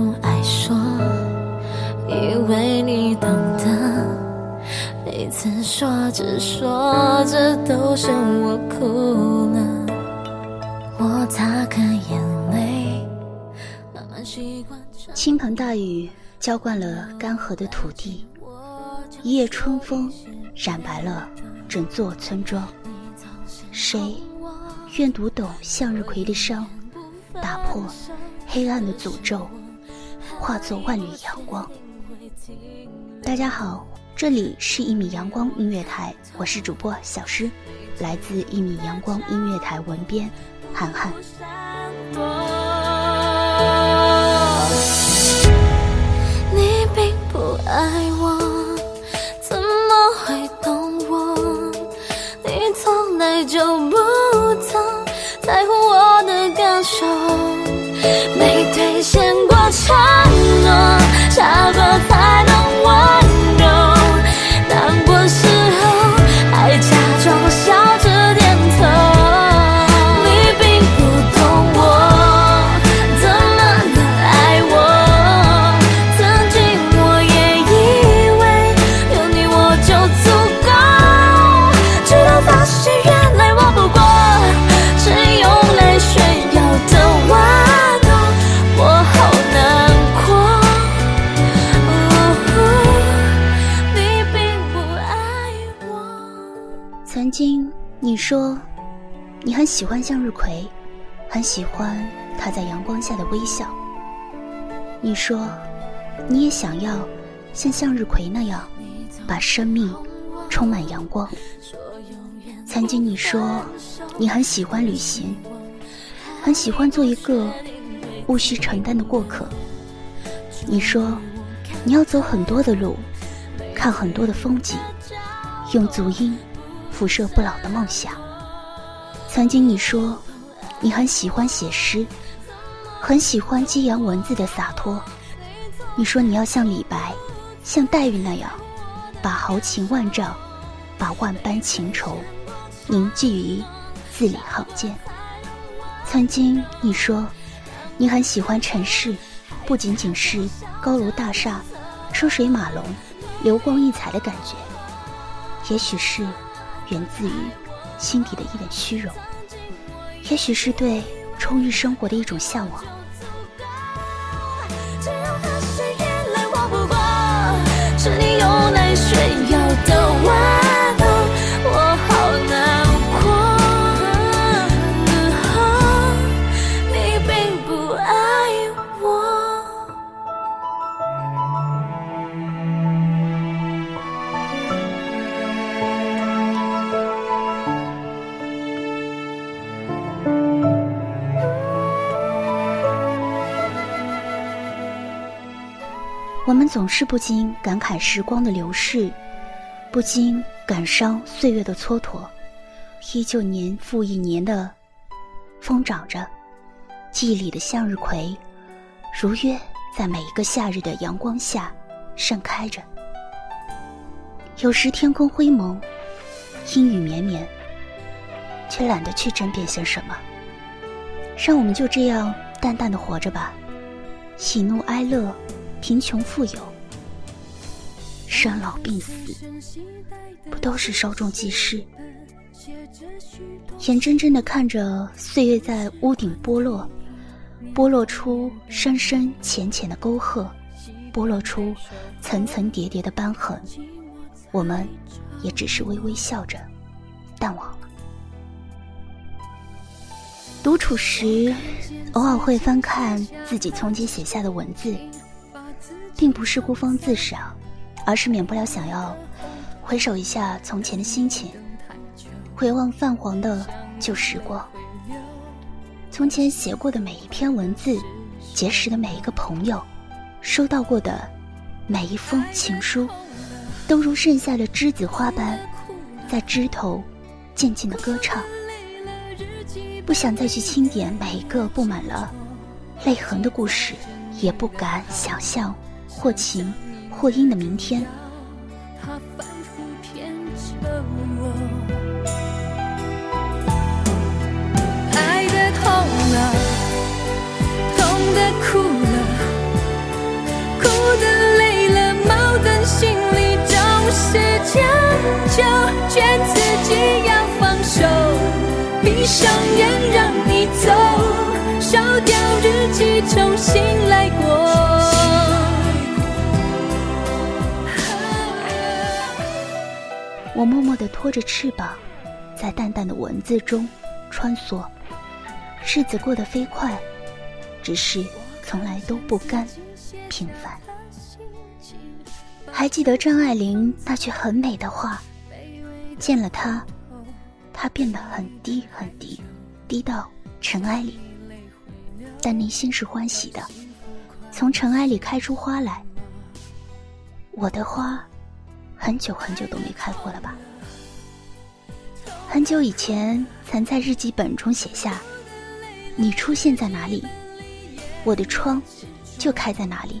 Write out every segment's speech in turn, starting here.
不爱说，以为你懂得。每次说着说着都是我哭了，我擦干眼泪，慢慢习惯着。倾盆大雨浇灌了干涸的土地，一夜春风染白了整座村庄。谁愿读懂向日葵的伤，打破黑暗的诅咒，化作万缕阳光？大家好，这里是一米阳光音乐台，我是主播小诗，来自一米阳光音乐台文编涵涵。你并不爱我，怎么会懂我？你从来就不曾在乎我的感受，没兑现过承诺，下过很喜欢向日葵，很喜欢它在阳光下的微笑。你说你也想要像向日葵那样把生命充满阳光。曾经你说你很喜欢旅行，很喜欢做一个无需承担的过客。你说你要走很多的路，看很多的风景，用足音辐射不老的梦想。曾经你说，你很喜欢写诗，很喜欢激扬文字的洒脱。你说你要像李白，像黛玉那样，把豪情万丈，把万般情愁，凝聚于字里行间。曾经你说，你很喜欢城市，不仅仅是高楼大厦、车水马龙、流光溢彩的感觉，也许是源自于心底的一点虚荣，也许是对充裕生活的一种向往。直到发现原来我不过是你用来炫耀的玩我们总是不禁感慨时光的流逝，不禁感伤岁月的蹉跎，依旧年复一年的疯长着，记忆里的向日葵，如约在每一个夏日的阳光下盛开着。有时天空灰蒙，阴雨绵绵，却懒得去争辩些什么，让我们就这样淡淡的活着吧，喜怒哀乐，贫穷富有，生老病死，不都是稍纵即逝？眼睁睁的看着岁月在屋顶剥落，剥落出深深浅浅的沟壑，剥落出层层叠叠的斑痕。我们也只是微微笑着，淡忘了。独处时，偶尔会翻看自己从前写下的文字，并不是孤芳自赏，而是免不了想要回首一下从前的心情，回望泛黄的旧时光。从前写过的每一篇文字，结识的每一个朋友，收到过的每一封情书。都如盛夏的栀子花般，在枝头静静的歌唱。不想再去清点每一个布满了泪痕的故事，也不敢想象或晴或阴的明天。我默默地拖着翅膀，在淡淡的文字中穿梭，日子过得飞快，只是从来都不甘平凡。还记得张爱玲那句很美的话：“见了他，他变得很低很低，低到尘埃里，但内心是欢喜的，从尘埃里开出花来。我的花，很久很久都没开过了吧？很久以前，曾在日记本中写下：你出现在哪里，我的窗就开在哪里。”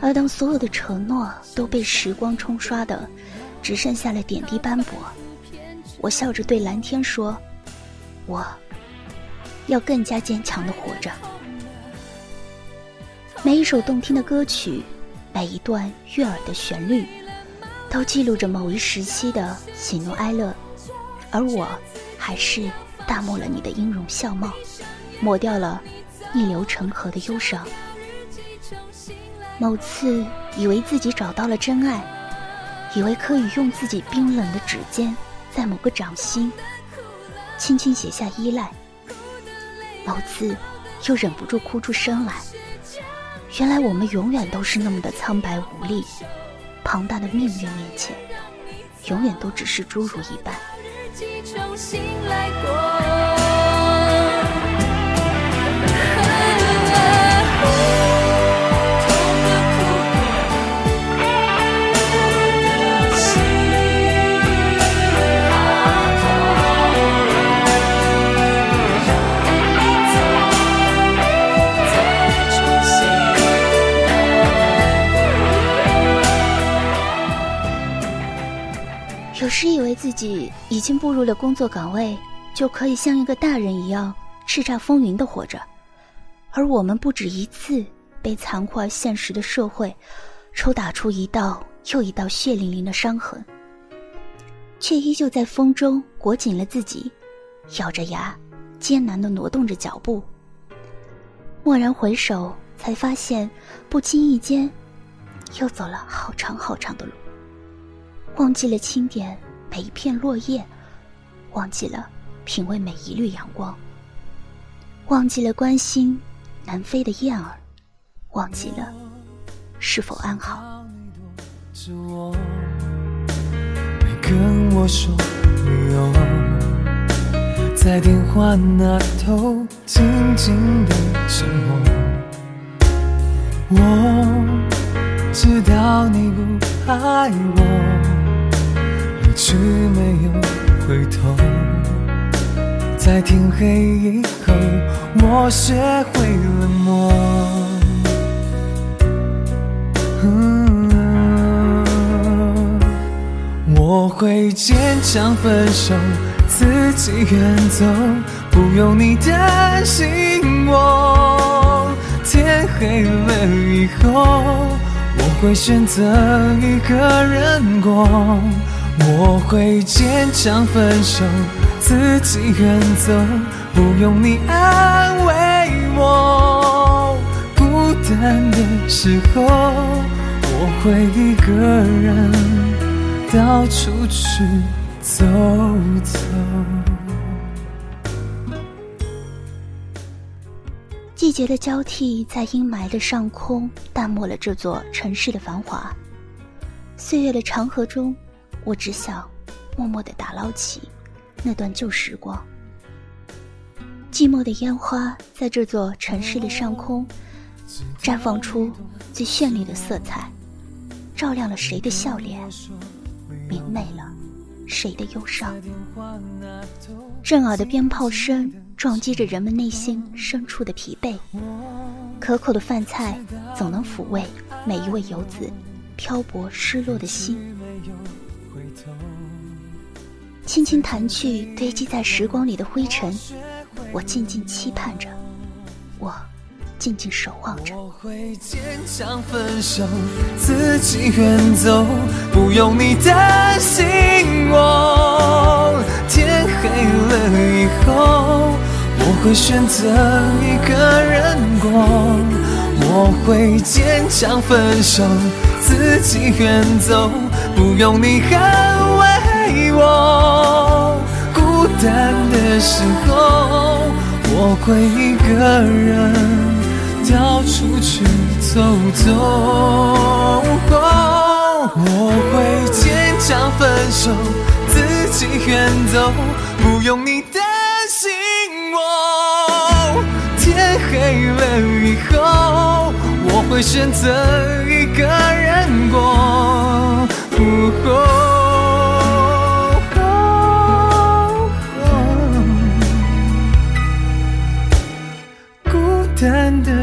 而当所有的承诺都被时光冲刷的，只剩下了点滴斑驳，我笑着对蓝天说：“我要更加坚强的活着。”每一首动听的歌曲，每一段悦耳的旋律，都记录着某一时期的喜怒哀乐，而我，还是淡漠了你的音容笑貌，抹掉了逆流成河的忧伤。某次以为自己找到了真爱，以为可以用自己冰冷的指尖在某个掌心轻轻写下依赖。某次又忍不住哭出声来，原来我们永远都是那么的苍白无力，庞大的命运面前，永远都只是侏儒一般。自己已经步入了工作岗位，就可以像一个大人一样叱咤风云的活着，而我们不止一次被残酷而现实的社会抽打出一道又一道血淋淋的伤痕，却依旧在风中裹紧了自己，咬着牙，艰难的挪动着脚步。蓦然回首，才发现不经意间，又走了好长好长的路。忘记了清点每一片落叶，忘记了品味每一缕阳光，忘记了关心南飞的燕儿，忘记了是否安好。跟我说有，在电话那头静静的沉默。我。知道你不爱我，直没有回头。在天黑以后，我学会冷漠。我会坚强分手，自己远走，不用你担心我。天黑了以后，我会选择一个人过。我会坚强分手，自己远走，不用你安慰我。孤单的时候，我会一个人到处去走走。季节的交替，在阴霾的上空淡漠了这座城市的繁华。岁月的长河中，我只想默默地打捞起那段旧时光。寂寞的烟花在这座城市的上空绽放出最绚丽的色彩，照亮了谁的笑脸，明媚了谁的忧伤。震耳的鞭炮声撞击着人们内心深处的疲惫，可口的饭菜总能抚慰每一位游子漂泊失落的心。轻轻弹去堆积在时光里的灰尘，我静静期盼着，我静静守望着。我会坚强分手，自己远走，不用你担心我。天黑了以后，我会选择一个人过。我会坚强分手，自己远走，不用你安慰我。孤单的时候，我会一个人到处去走走。我会坚强分手，自己远走，不用你担心我。天黑了以后，我会选择一个人过。孤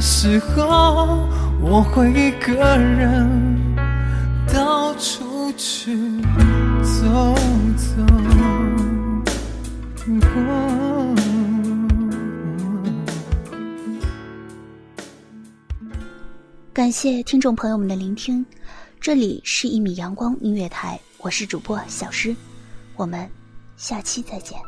时候，我会一个人到处去走走。感谢听众朋友们的聆听，这里是一米阳光音乐台，我是主播小诗，我们下期再见。